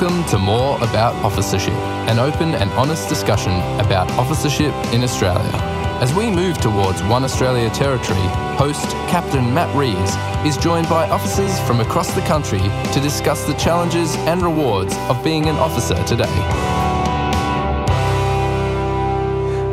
Welcome to More About Officership, an open and honest discussion about officership in Australia. As we move towards One Australia territory, host Captain Matt Reeves is joined by officers from across the country to discuss the challenges and rewards of being an officer today.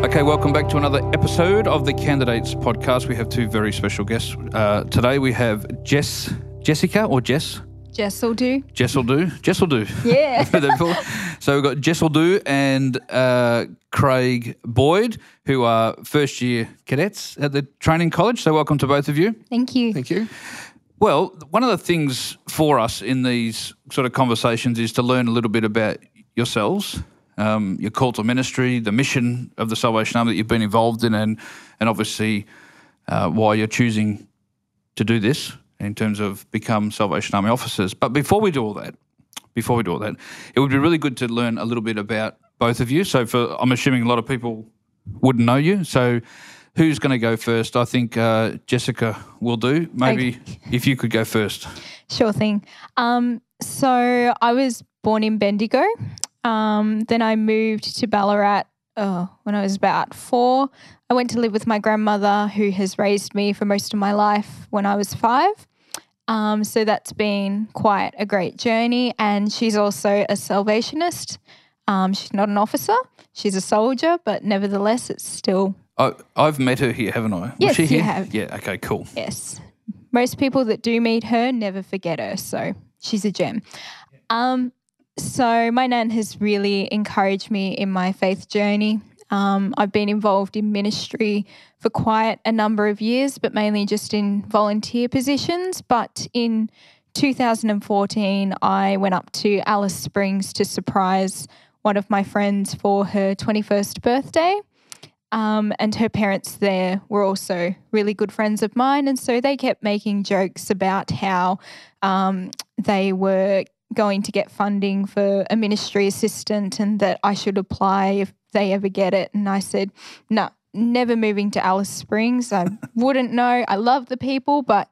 Okay, welcome back to another episode of the Candidates Podcast. We have two very special guests. Uh, today we have Jess, Jessica or Jess? Jess will do. Jess will do. Jess will do. Yeah. so we've got Jess will do and uh, Craig Boyd, who are first year cadets at the training college. So welcome to both of you. Thank you. Thank you. Well, one of the things for us in these sort of conversations is to learn a little bit about yourselves, um, your call to ministry, the mission of the Salvation Army that you've been involved in, and and obviously uh, why you're choosing to do this in terms of become Salvation Army officers. But before we do all that, before we do all that, it would be really good to learn a little bit about both of you. So, for I'm assuming a lot of people wouldn't know you. So, who's going to go first? I think uh, Jessica will do. Maybe okay. if you could go first. Sure thing. Um, so, I was born in Bendigo. Um, then I moved to Ballarat oh, when I was about four. I went to live with my grandmother, who has raised me for most of my life when I was five. Um, so that's been quite a great journey. And she's also a salvationist. Um, she's not an officer, she's a soldier, but nevertheless, it's still. I, I've met her here, haven't I? Was yes, she here? you have. Yeah, okay, cool. Yes. Most people that do meet her never forget her. So she's a gem. Um, so my nan has really encouraged me in my faith journey. Um, I've been involved in ministry for quite a number of years, but mainly just in volunteer positions. But in 2014, I went up to Alice Springs to surprise one of my friends for her 21st birthday. Um, and her parents there were also really good friends of mine. And so they kept making jokes about how um, they were going to get funding for a ministry assistant and that I should apply if they ever get it. And I said, no, never moving to Alice Springs. I wouldn't know. I love the people, but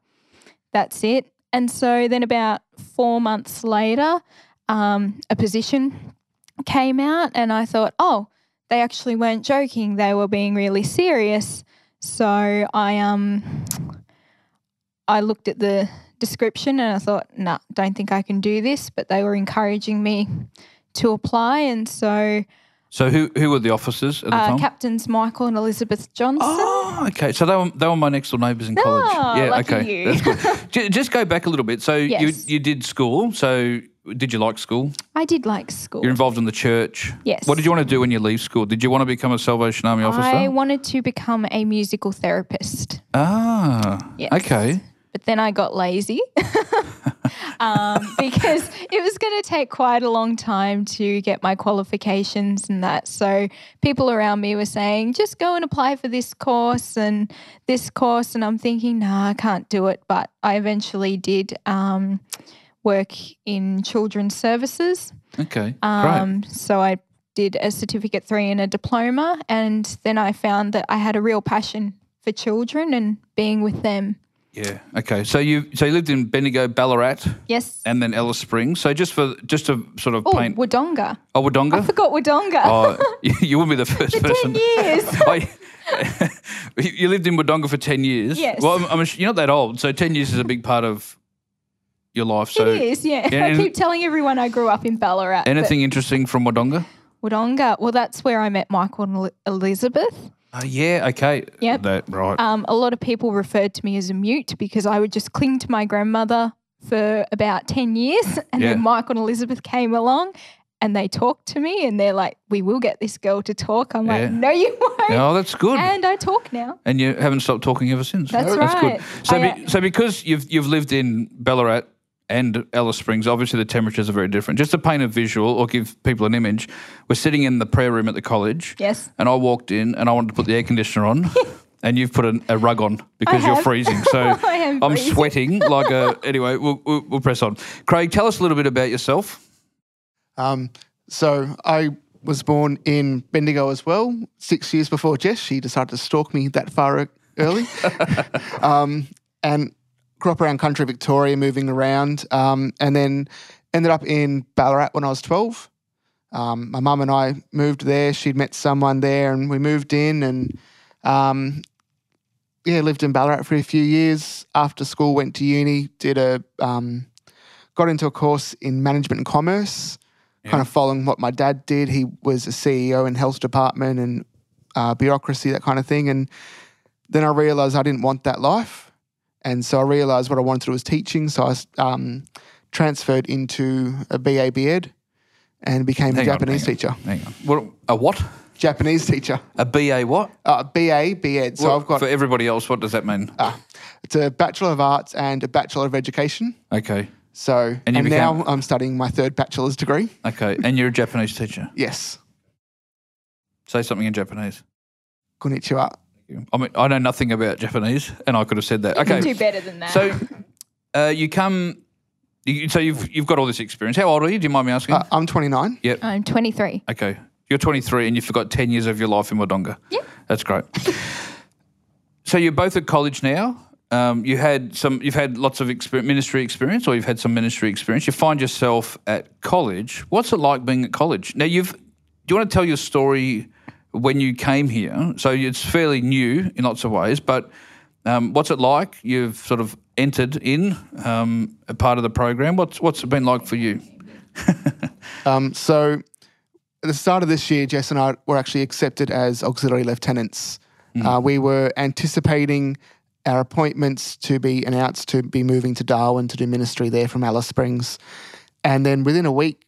that's it. And so then about four months later, um, a position came out, and I thought, oh, they actually weren't joking. They were being really serious. So I um I looked at the description and I thought, nah, don't think I can do this. But they were encouraging me to apply, and so so who who were the officers at the uh, time? Captains Michael and Elizabeth Johnson. Oh, okay. So they were they were my next door neighbours in college. Oh, yeah, okay. That's good. Just go back a little bit. So Yes. you you did school. So did you like school? I did like school. You're involved in the church. Yes. What did you want to do when you leave school? Did you want to become a Salvation Army officer? I wanted to become a musical therapist. ah. Yes. Okay. But then I got lazy um, because it was going to take quite a long time to get my qualifications and that. So people around me were saying, just go and apply for this course and this course. And I'm thinking, nah, I can't do it. But I eventually did um, work in children's services. Okay. Um, Great. so I did a certificate three and a diploma. And then I found that I had a real passion for children and being with them. Yeah. Okay. So you so you lived in Bendigo, Ballarat, Yes. and then Alice Springs. So just for just to sort of Oh, paint. Wodonga. oh, Wodonga. I forgot Wodonga. Oh, you, you wouldn't be the first For person. 10 years. Oh, I, you lived in Wodonga for 10 years. Yes. Well, I'm, I'm, you're not that old, so 10 years is a big part of your life. So it is, yeah. Yeah, I keep telling everyone I grew up in Ballarat. anything interesting from Wodonga? Wodonga. Well, that's where I met Michael and Elizabeth. Oh, yeah, okay. Yep. That, right. Um, a lot of people referred to me as a mute because I would just cling to my grandmother for about 10 years. And Yeah. then Michael and Elizabeth came along and they talked to me and they're like, we will get this girl to talk. I'm Yeah. like, no, you won't. oh, that's good. And I talk now. And you haven't stopped talking ever since. That's right. good. So, I, be, so because you've you've lived in Ballarat and Alice Springs, obviously the temperatures are very different. Just to paint a visual or give people an image, we're sitting in the prayer room at the college. Yes. And I walked in and I wanted to put the air conditioner on. And you've put a, a rug on because I you're have. freezing. So I am freezing. sweating like a. Anyway, we'll, we'll, we'll press on. Craig, tell us a little bit about yourself. Um, so I was born in Bendigo as well. Six years before Jess, she decided to stalk me that far early, um, and grew up around country Victoria, moving around, um, and then ended up in Ballarat when I was 12. Um, my mum and I moved there. She'd met someone there, and we moved in and um, yeah, lived in Ballarat for a few years. After school, went to uni, did a um, got into a course in management and commerce, kind of following what my dad did. He was a CEO in health department and uh, bureaucracy, that kind of thing. And then I realised I didn't want that life, and so I realised what I wanted to do was teaching. So I um, transferred into a BA BEd and became Hang a on, Japanese on. teacher. Hang on. What, a what? Japanese teacher. A BA what? Uh, BA BEd. So Well, I've got for everybody else, what does that mean? Ah, it's a Bachelor of Arts and a Bachelor of Education. okay. So, And and, you now I'm studying my third bachelor's degree. Okay. And you're a Japanese teacher. Yes. Say something in Japanese. Konnichiwa. I mean, I know nothing about Japanese, and I could have said that. You Okay. can do better than that. So, uh, you come. You, so you've you've got all this experience. How old are you? Do you mind me asking? Uh, I'm 29. yep. I'm 23. Okay. You're 23 and you've got 10 years of your life in Wodonga. Yeah. That's great. so you're both at college now. Um, you had some. You've had lots of exper- ministry experience, or you've had some ministry experience. You find yourself at college. What's it like being at college? Now, you've. Do you want to tell your story when you came here? So it's fairly new in lots of ways, but um, what's it like? You've sort of entered in um, a part of the program. What's what's it been like for you? Um, so at the start of this year, Jess and I were actually accepted as auxiliary lieutenants. Uh, we were anticipating our appointments to be announced to be moving to Darwin to do ministry there from Alice Springs. And then within a week,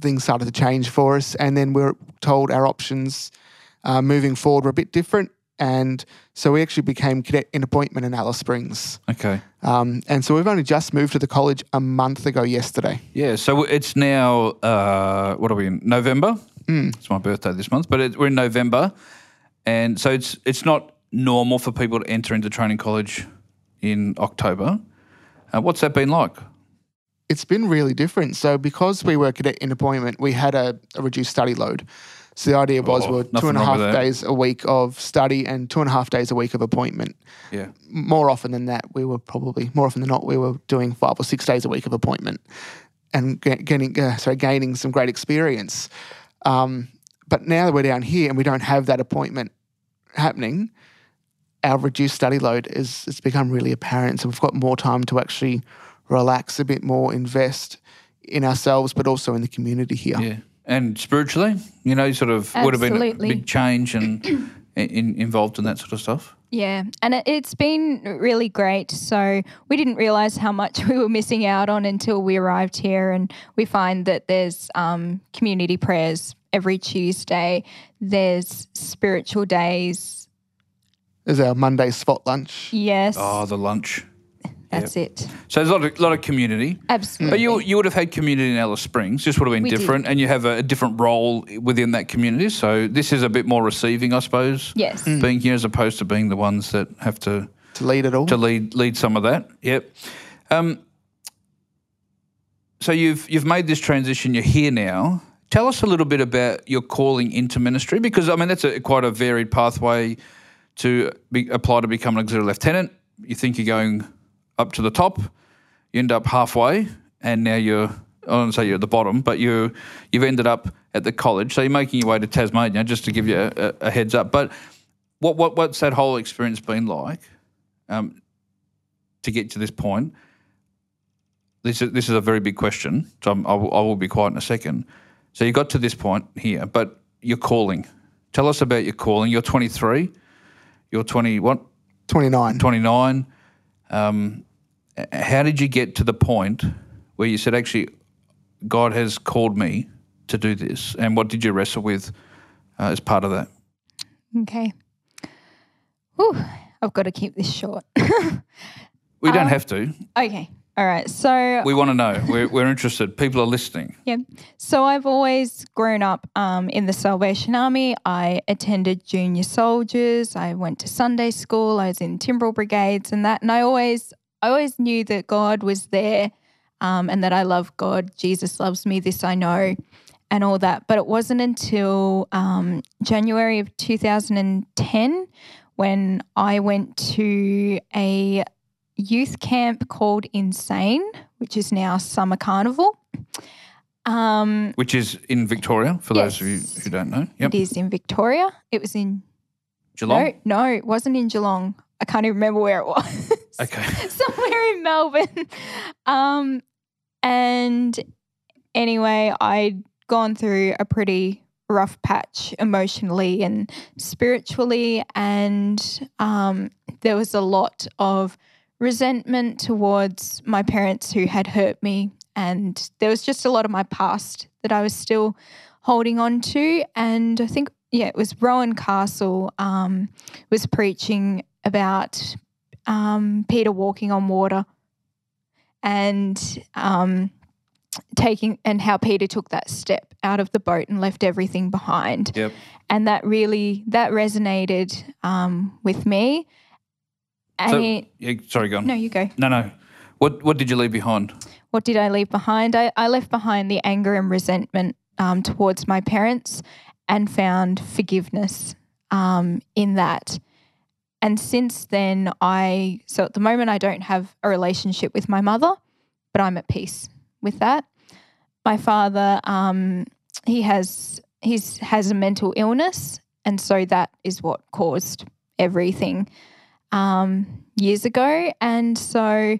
things started to change for us. And then we are told our options uh, moving forward were a bit different. And so we actually became cadet in appointment in Alice Springs. Okay. Um, and so we've only just moved to the college a month ago yesterday. Yeah, so it's now uh, what are we in November? Mm. It's my birthday this month, but it, we're in November, and so it's it's not normal for people to enter into training college in October. Uh, what's that been like? It's been really different. So because we were cadet in appointment, we had a, a reduced study load. So the idea was Oh, we're two and a half days a week of study and two and a half days a week of appointment. Yeah, More often than that, we were probably more often than not we were doing five or six days a week of appointment, and getting uh, sorry gaining some great experience. Um, but now that we're down here and we don't have that appointment happening, our reduced study load is it's become really apparent. So we've got more time to actually relax a bit more, invest in ourselves, but also in the community here. yeah, and spiritually, you know, sort of would have been a big change and in, involved in that sort of stuff. Yeah, and it, it's been really great. So we didn't realize how much we were missing out on until we arrived here, and we find that there's um, community prayers every Tuesday. There's spiritual days. There's our Monday spot lunch. Yes, Oh, the lunch. That's it. So there's a lot of, lot of community. Absolutely. But you you would have had community in Alice Springs. Just would have been We did. different, and you have a, a different role within that community. So this is a bit more receiving, I suppose. yes. Being here as opposed to being the ones that have to To lead it all. to lead lead some of that. Yep. Um, so you've you've made this transition. You're here now. Tell us a little bit about your calling into ministry, because I mean that's a, quite a varied pathway to be, apply to become an auxiliary lieutenant. You think you're going up to the top, you end up halfway, and now you're I don't say you're at the bottom, but you you've ended up at the college. So you're making your way to Tasmania, just to give you a, a, heads up. But what what what's that whole experience been like? Um, to get to this point, this is this is a very big question. So I'm, I, will, I will be quiet in a second. So you got to this point here, but your calling. Tell us about your calling. You're 23. You're 20. What? 29. 29. Um, how did you get to the point where you said, actually, God has called me to do this? And what did you wrestle with uh, as part of that? Okay. Whew, I've got to keep this short. We don't Um, have to. okay. All right. So We want to know. We're, we're interested. People are listening. Yeah. So I've always grown up um, in the Salvation Army. I attended junior soldiers. I went to Sunday school. I was in Timbrel brigades and that. And I always, I always knew that God was there, um, and that I love God. Jesus loves me. This I know, and all that. But it wasn't until um, January of 2010 when I went to a youth camp called Insane, which is now Summer Carnival. Um, which is in Victoria, for those of you who don't know. Yep. It is in Victoria. It was in Geelong. no, no, it wasn't in Geelong. I can't even remember where it was. Okay. somewhere in Melbourne. Um, and anyway, I'd gone through a pretty rough patch emotionally and spiritually, and um, there was a lot of resentment towards my parents who had hurt me, and there was just a lot of my past that I was still holding on to. And I think, yeah, it was Rowan Castle um, was preaching about um, Peter walking on water and um, taking and how Peter took that step out of the boat and left everything behind. Yep. And that really that resonated um, with me. And So, it, yeah, sorry, go on. no, you go. no, no. What What did you leave behind? What did I leave behind? I, I left behind the anger and resentment um, towards my parents and found forgiveness um, in that. And since then, I, so at the moment, I don't have a relationship with my mother, but I'm at peace with that. My father, um, he has, he's has a mental illness. And so that is what caused everything um, years ago. And so,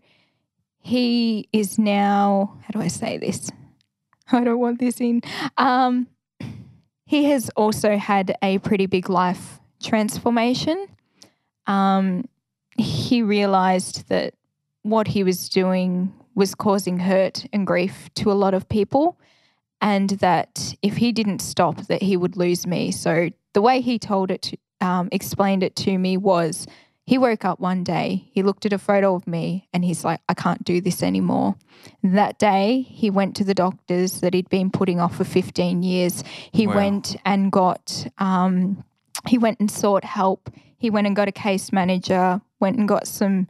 he is now how do i say this i don't want this in um, he has also had a pretty big life transformation um, he realized that what he was doing was causing hurt and grief to a lot of people and that if he didn't stop that he would lose me so the way he told it to, um, explained it to me was he woke up one day, he looked at a photo of me, and he's like, I can't do this anymore. That day, he went to the doctors that he'd been putting off for 15 years. He Wow. went and got, um, he went and sought help. He went and got a case manager, went and got some,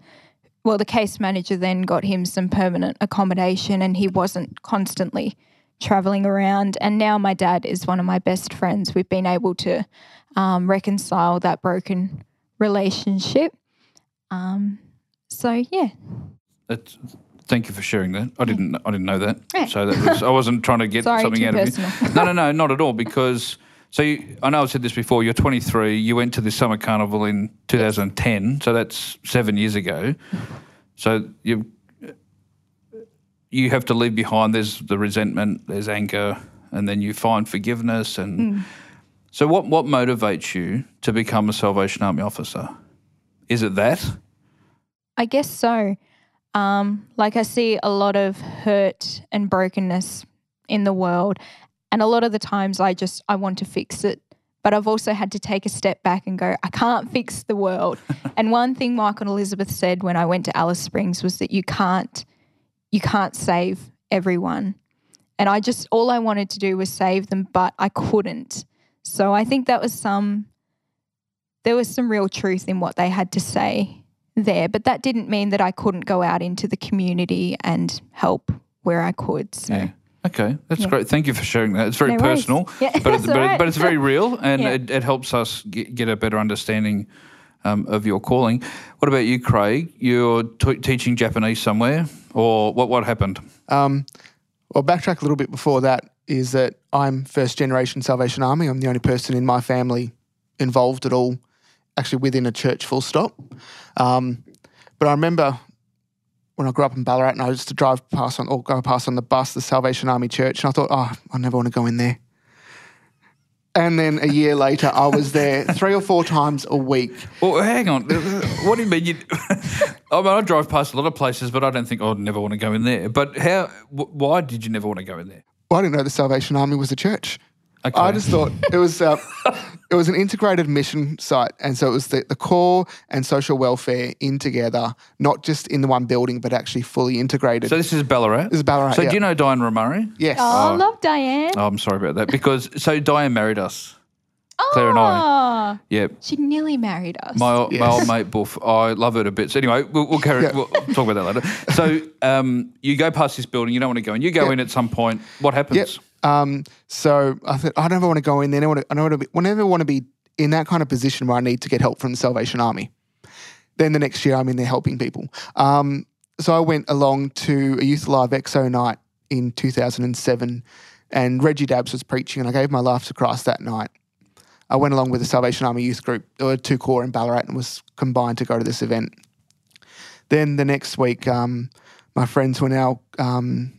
well, the case manager then got him some permanent accommodation, and he wasn't constantly traveling around. And now my dad is one of my best friends. We've been able to um, reconcile that broken relationship. Um, so yeah, That's, thank you for sharing that. I didn't. I didn't know that. Yeah. So that was. I wasn't trying to get Sorry, something out of you. No, no, no, not at all. Because so you, I know I've said this before. You're 23. You went to the summer carnival in 2010. So that's seven years ago. So you you have to leave behind. There's the resentment. There's anger, and then you find forgiveness. And Hmm. so, what what motivates you to become a Salvation Army officer? Is it that? I guess so. Um, like I see a lot of hurt and brokenness in the world, and a lot of the times I just I want to fix it, but I've also had to take a step back and go, I can't fix the world. and one thing Michael and Elizabeth said when I went to Alice Springs was that you can't you can't save everyone. And I just all I wanted to do was save them, but I couldn't. So I think that was some there was some real truth in what they had to say there, but that didn't mean that I couldn't go out into the community and help where I could. So Yeah. Okay, that's Yeah. great. Thank you for sharing that. It's very No personal, Yeah, but, it, but, all it, but it's very real, and Yeah. it, it helps us get, get a better understanding um, of your calling. What about you, Craig? You're t- teaching Japanese somewhere, or what? What happened? Um, well, backtrack a little bit before that is that I'm first generation Salvation Army. I'm the only person in my family involved at all, actually within a church, full stop. Um, but I remember when I grew up in Ballarat and I used to drive past on or go past on the bus the Salvation Army church, and I thought, oh, I never want to go in there. And then a year later, I was there three or four times a week. Well, hang on. what do you mean? You, I mean, I drive past a lot of places, but I don't think I'd never want to go in there. But how? Why did you never want to go in there? Well, I didn't know the Salvation Army was a church. Okay. I just thought it was uh, it was an integrated mission site, and so it was the, the corps and social welfare in together, not just in the one building, but actually fully integrated. so this is Ballarat. This is Ballarat, So yeah. do you know Diane Romari? yes, Oh, I love Diane. Oh, I'm sorry about that because so Diane married us. Claire and I. Oh, Yeah, She nearly married us. My, old my old mate Buff, I love her to bits. Anyway, we'll, we'll carry. Yeah. We'll talk about that later. So, um, you go past this building. You don't want to go in. You go Yeah. in at some point. What happens? Yep. Um, so I thought I never want to go in there. I never want to, I never want to be, never want to be in that kind of position where I need to get help from the Salvation Army. Then the next year I'm in there helping people. Um, so I went along to a Youth Alive EXO night in 2007, and Reggie Dabbs was preaching, and I gave my life to Christ that night. I went along with the Salvation Army youth group. Were two corps in Ballarat and was combined to go to this event. Then the next week, um, my friends were now um,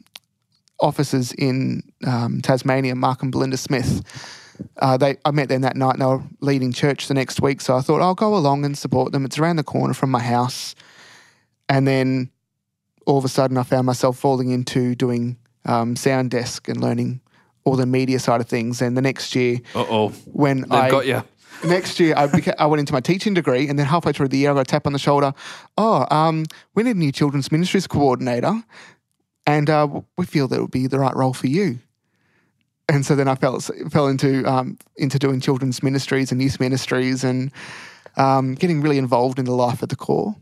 officers in um, Tasmania, Mark and Belinda Smith. Uh, they, I met them that night and they were leading church the next week. So I thought I'll go along and support them. It's around the corner from my house. And then all of a sudden, I found myself falling into doing um, sound desk and learning all the media side of things. And the next year, oh. when They've I got you. next year I, beca- I went into my teaching degree, and then halfway through the year, I got a tap on the shoulder. Oh, um, we need a new children's ministries coordinator, and uh, we feel that it would be the right role for you. And so then I fell fell into um, into doing children's ministries and youth ministries, and um, getting really involved in the life of the corps.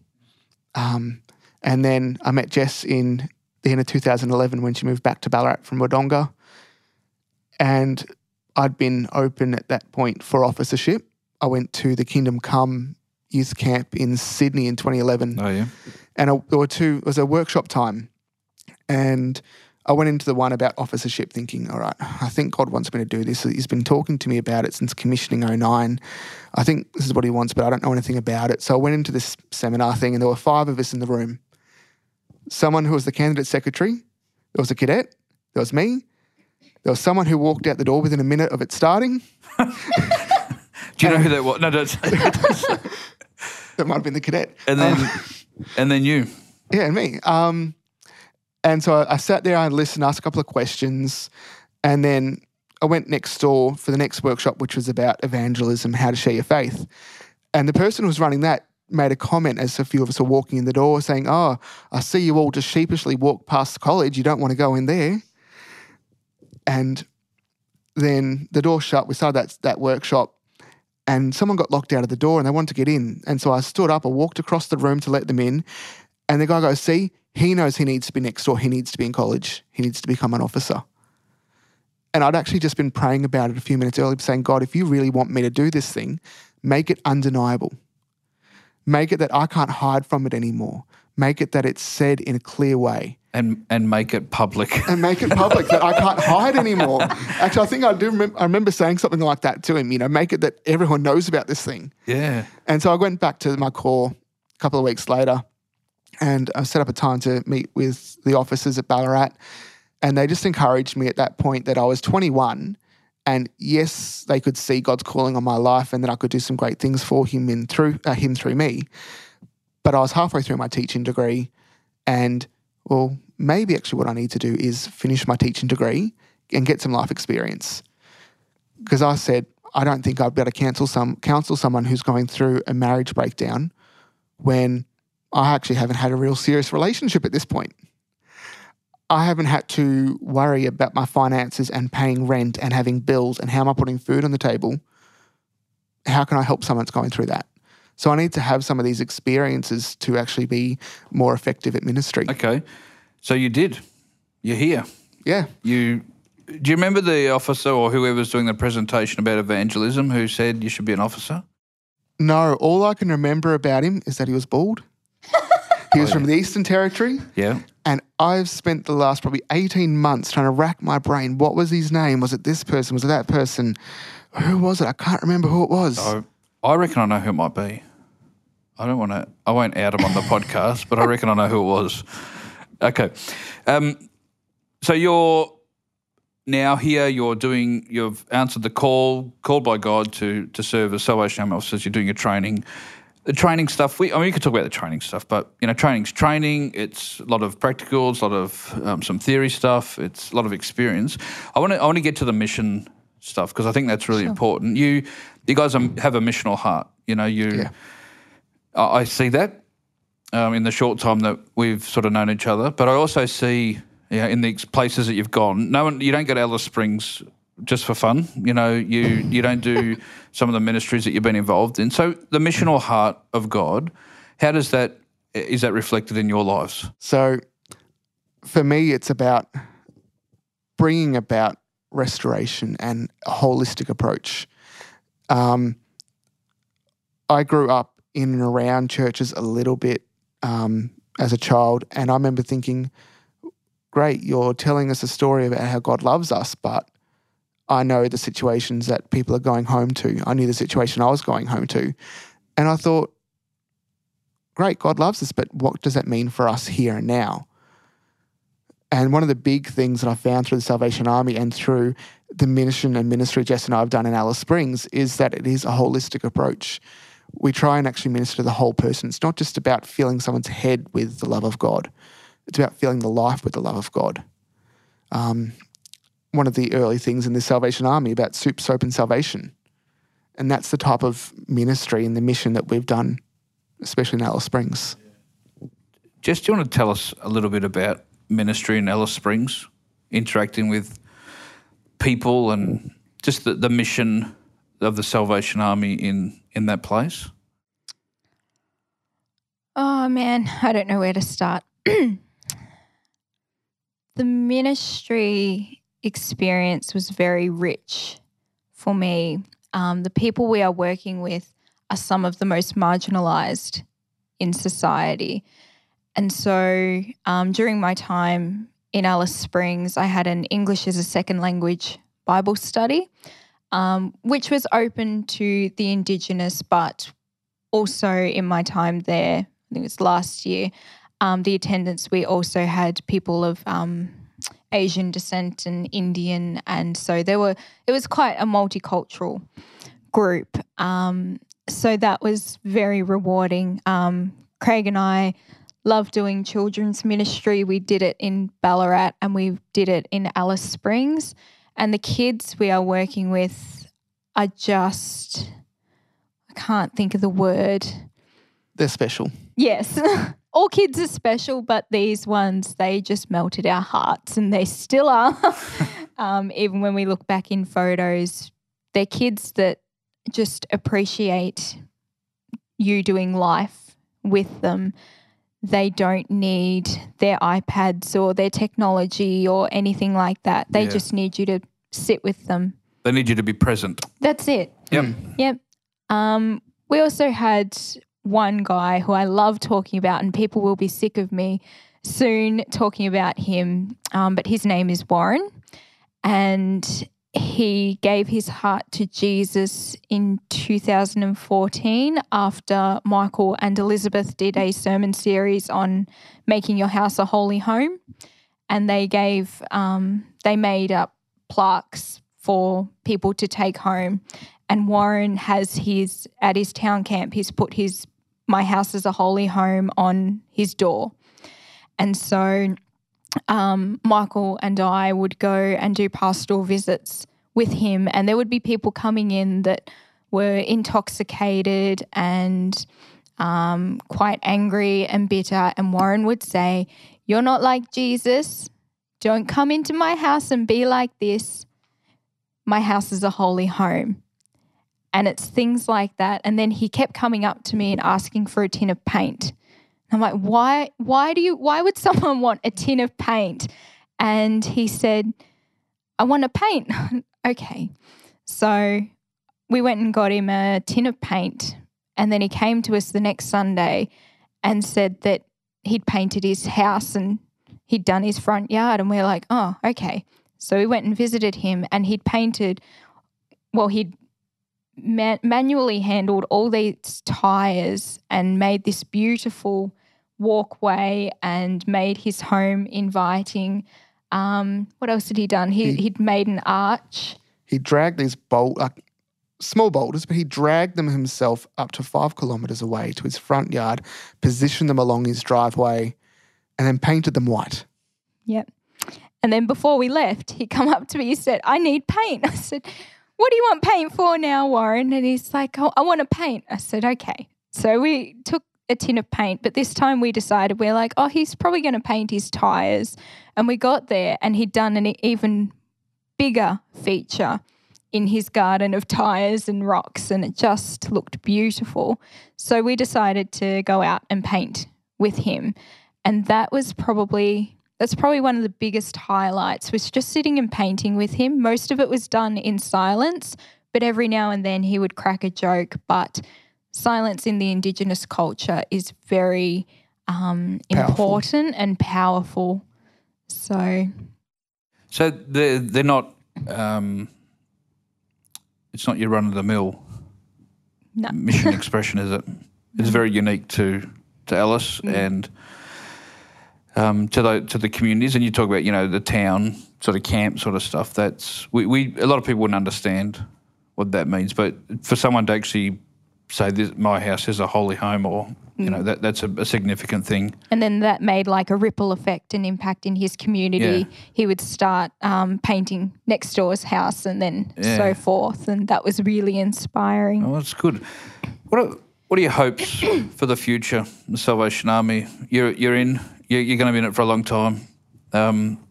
Um, and then I met Jess in the end of 2011 when she moved back to Ballarat from Wodonga. And I'd been open at that point for officership. I went to the Kingdom Come youth camp in Sydney in 2011 Oh yeah. and I, there were two. It was a workshop time, and I went into the one about officership, thinking, "All right, I think God wants me to do this. He's been talking to me about it since commissioning 09. I think this is what He wants, but I don't know anything about it." So I went into this seminar thing, and there were five of us in the room. Someone who was the candidate secretary, there was a cadet, there was me, there was someone who walked out the door within a minute of it starting. Do you know who that was? No, don't. That might have been the cadet. And then, Um, and then you. Yeah, and me. Um, and so I, I sat there, I listened, asked a couple of questions, and then I went next door for the next workshop, which was about evangelism, how to share your faith. And the person who was running that made a comment as a few of us were walking in the door saying, Oh, I see you all just sheepishly walk past college. You don't want to go in there. And then the door shut. We started that, that workshop and someone got locked out of the door and they wanted to get in. And so I stood up, I walked across the room to let them in. And the guy goes, See, he knows he needs to be next door. He needs to be in college. He needs to become an officer. And I'd actually just been praying about it a few minutes earlier, saying, God, if you really want me to do this thing, make it undeniable. Make it that I can't hide from it anymore. Make it that it's said in a clear way And and make it public. and make it public that I can't hide anymore. Actually, I think I do. Remember, I remember saying something like that to him. You know, make it that everyone knows about this thing. yeah. And so I went back to my corps a couple of weeks later, and I set up a time to meet with the officers at Ballarat, and they just encouraged me at that point that I was 21, and yes, they could see God's calling on my life, and that I could do some great things for Him in through uh, Him through me. But I was halfway through my teaching degree, and well, maybe actually what I need to do is finish my teaching degree and get some life experience. Because I said, I don't think I'd be able to counsel some counsel someone who's going through a marriage breakdown when I actually haven't had a real serious relationship at this point. I haven't had to worry about my finances and paying rent and having bills and how am I putting food on the table. How can I help someone that's going through that? So I need to have some of these experiences to actually be more effective at ministry. Okay. So you did. You're here. Yeah. You do you remember the officer or whoever's doing the presentation about evangelism who said you should be an officer? No, all I can remember about him is that he was bald. He was from the Eastern Territory. Yeah. And I've spent the last probably 18 months trying to rack my brain. What was his name? Was it this person? Was it that person? Who was it? I can't remember who it was. I, I reckon I know who it might be. I don't want to. I won't out him on the podcast, but I reckon I know who it was. Okay. Um, so you're now here. You're doing. You've answered the call, called by God to to serve as Salvation Army officers. You're doing your training. The training stuff. We, I mean, we could talk about the training stuff, but you know, training's training. It's a lot of practicals, a lot of um, some theory stuff. It's a lot of experience. I want to. I want to get to the mission stuff because I think that's really important. You, you guys are, have a missional heart. You know, you. Yeah. I I see that um, in the short time that we've sort of known each other, but I also see in the places that you've gone. No one, you don't go to Alice Springs just for fun. You know, you you don't do some of the ministries that you've been involved in. So the missional heart of God, how does that is that reflected in your lives? So for me, it's about bringing about restoration and a holistic approach. Um, I grew up in and around churches a little bit um, as a child, and I remember thinking, great, you're telling us a story about how God loves us, but I know the situations that people are going home to. I knew the situation I was going home to. And I thought, great, God loves us, but what does that mean for us here and now? And one of the big things that I found through the Salvation Army and through the mission and ministry Jess and I have done in Alice Springs is that it is a holistic approach. We try and actually minister to the whole person. It's not just about filling someone's head with the love of God, it's about filling the life with the love of God. Um, one of the early things in the Salvation Army about soup, soap, and salvation. And that's the type of ministry and the mission that we've done, especially in Alice Springs. Jess, do you want to tell us a little bit about ministry in Alice Springs, interacting with people and just the, the mission of the Salvation Army in, in that place? Oh man, I don't know where to start. the ministry experience was very rich for me. Um, the people we are working with are some of the most marginalized in society. And so um, during my time in Alice Springs, I had an English as a second language Bible study, um, which was open to the Indigenous, but also in my time there, I think it was last year, um, the attendance, we also had people of um, Asian descent and Indian. And so there were, it was quite a multicultural group. Um, so that was very rewarding. Um, Craig and I love doing children's ministry. We did it in Ballarat and we did it in Alice Springs. And the kids we are working with are just, I can't think of the word. They're special. Yes. All kids are special, but these ones, they just melted our hearts and they still are. um, even when we look back in photos, they're kids that just appreciate you doing life with them they don't need their iPads or their technology or anything like that. They Yeah. just need you to sit with them. They need you to be present. That's it. Yep. Yep. Um, we also had one guy who I love talking about, and people will be sick of me soon talking about him. Um, but his name is Warren, and he gave his heart to Jesus in 2014 after Michael and Elizabeth did a sermon series on making your house a holy home, and they gave um, they made up plaques for people to take home. And Warren has his at his town camp. He's put his "My house is a holy home" on his door, and so um, Michael and I would go and do pastoral visits with him, and there would be people coming in that were intoxicated and um, quite angry and bitter. And Warren would say, You're not like Jesus. Don't come into my house and be like this. My house is a holy home. And it's things like that. And then he kept coming up to me and asking for a tin of paint. I'm like, why why do you why would someone want a tin of paint? And he said, I want to paint. okay. So we went and got him a tin of paint. And then he came to us the next Sunday and said that he'd painted his house and he'd done his front yard. And we are like, oh, okay. So we went and visited him and he'd painted, well, he'd man- manually handled all these tires and made this beautiful walkway and made his home inviting. Um, what else had he done? He, He- he'd made an arch. He dragged these bold, like small boulders, but he dragged them himself up to five kilometres away to his front yard, positioned them along his driveway, and then painted them white. Yep. And then before we left, he come up to me. He said, "I need paint." I said, "What do you want paint for now, Warren?" And he's like, oh, "I want to paint." I said, "Okay." So we took a tin of paint, but this time we decided we're like, "Oh, he's probably going to paint his tires." And we got there, and he'd done an even bigger feature in his garden of tires and rocks, and it just looked beautiful. So we decided to go out and paint with him, and that was probably that's probably one of the biggest highlights was just sitting and painting with him. Most of it was done in silence, but every now and then he would crack a joke. But silence in the Indigenous culture is very um, important and powerful. So So they're they're not. Um, it's not your run of the mill no. mission expression, is it? It's very unique to to Alice and um, to the to the communities. And you talk about you know the town sort of camp sort of stuff. That's we, we a lot of people wouldn't understand what that means, but for someone to actually say this, my house is a holy home, or you know that that's a, a significant thing. And then that made like a ripple effect and impact in his community. Yeah. He would start um, painting next door's house and then Yeah. so forth. And that was really inspiring. Oh, that's good. What are, what are your hopes for the future, the Salvation Army? You're you're in. You're, you're going to be in it for a long time. Um,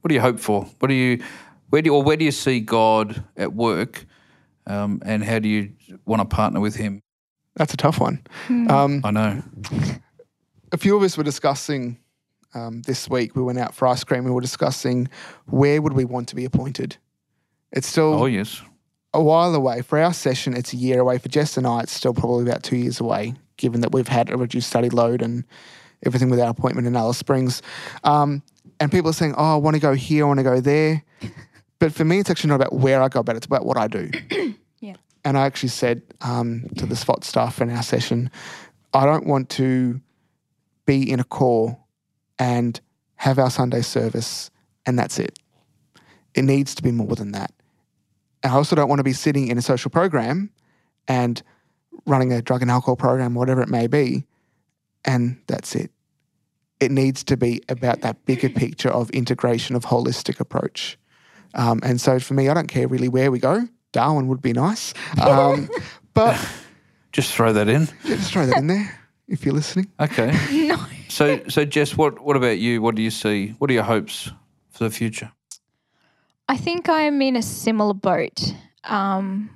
what do you hope for? What do you where do you, or where do you see God at work, um, and how do you want to partner with Him? That's a tough one. Um, I know. a few of us were discussing um, this week. We went out for ice cream. We were discussing where would we want to be appointed. It's still Oh yes. a while away. For our session, it's a year away. For Jess and I, it's still probably about two years away, given that we've had a reduced study load and everything with our appointment in Alice Springs. Um, and people are saying, oh, I want to go here, I want to go there. But for me, it's actually not about where I go, but it's about what I do. Yeah. And I actually said um, to the SWAT staff in our session, I don't want to be in a corps and have our Sunday service and that's it. It needs to be more than that. And I also don't want to be sitting in a social program and running a drug and alcohol program, whatever it may be, and that's it. It needs to be about that bigger picture of integration of holistic approach. Um, and so for me, I don't care really where we go. Darwin would be nice. Um, but Just throw that in. yeah, just throw that in there if you're listening. Okay. No. So so Jess, what what about you? What do you see? What are your hopes for the future? I think I'm in a similar boat um,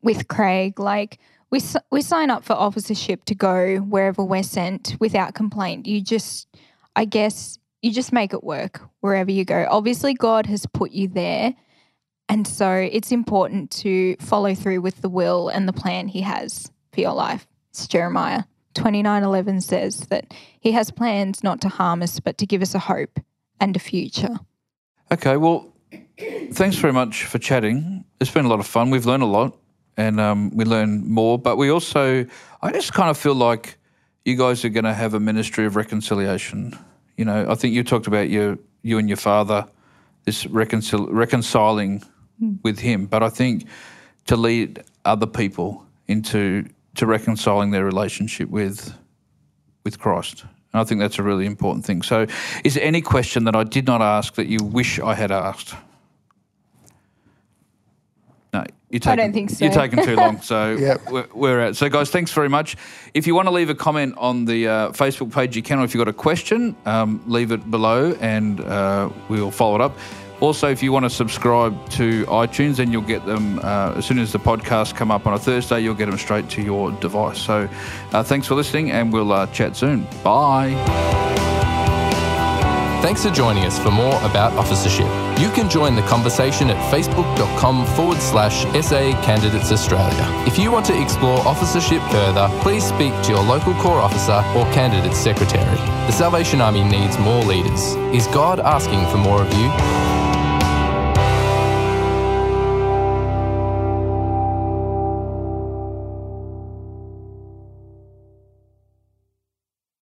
with Craig. Like we we sign up for officership to go wherever we're sent without complaint. You just, I guess, you just make it work wherever you go. Obviously, God has put you there, and so it's important to follow through with the will and the plan He has for your life. It's Jeremiah twenty nine eleven says that He has plans not to harm us, but to give us a hope and a future. Okay, well, thanks very much for chatting. It's been a lot of fun. We've learned a lot and um, we learn more, but we also, I just kind of feel like you guys are going to have a ministry of reconciliation. You know, I think you talked about your, you and your father, this reconcil- reconciling with him, but I think to lead other people into to reconciling their relationship with with Christ. And I think that's a really important thing. So, is there any question that I did not ask that you wish I had asked? No, you're taking, I don't think so. You're taking too long, so Yep. we're, we're out. So, guys, thanks very much. If you want to leave a comment on the uh, Facebook page, you can, or if you've got a question, um, leave it below and uh, we'll follow it up. Also, if you want to subscribe to iTunes, then you'll get them uh, as soon as the podcasts come up on a Thursday, you'll get them straight to your device. So, uh, thanks for listening, and we'll uh, chat soon. Bye. Thanks for joining us for more about officership. You can join the conversation at facebook.com forward slash SA Candidates Australia. If you want to explore officership further, please speak to your local Corps officer or Candidates secretary. The Salvation Army needs more leaders. Is God asking for more of you?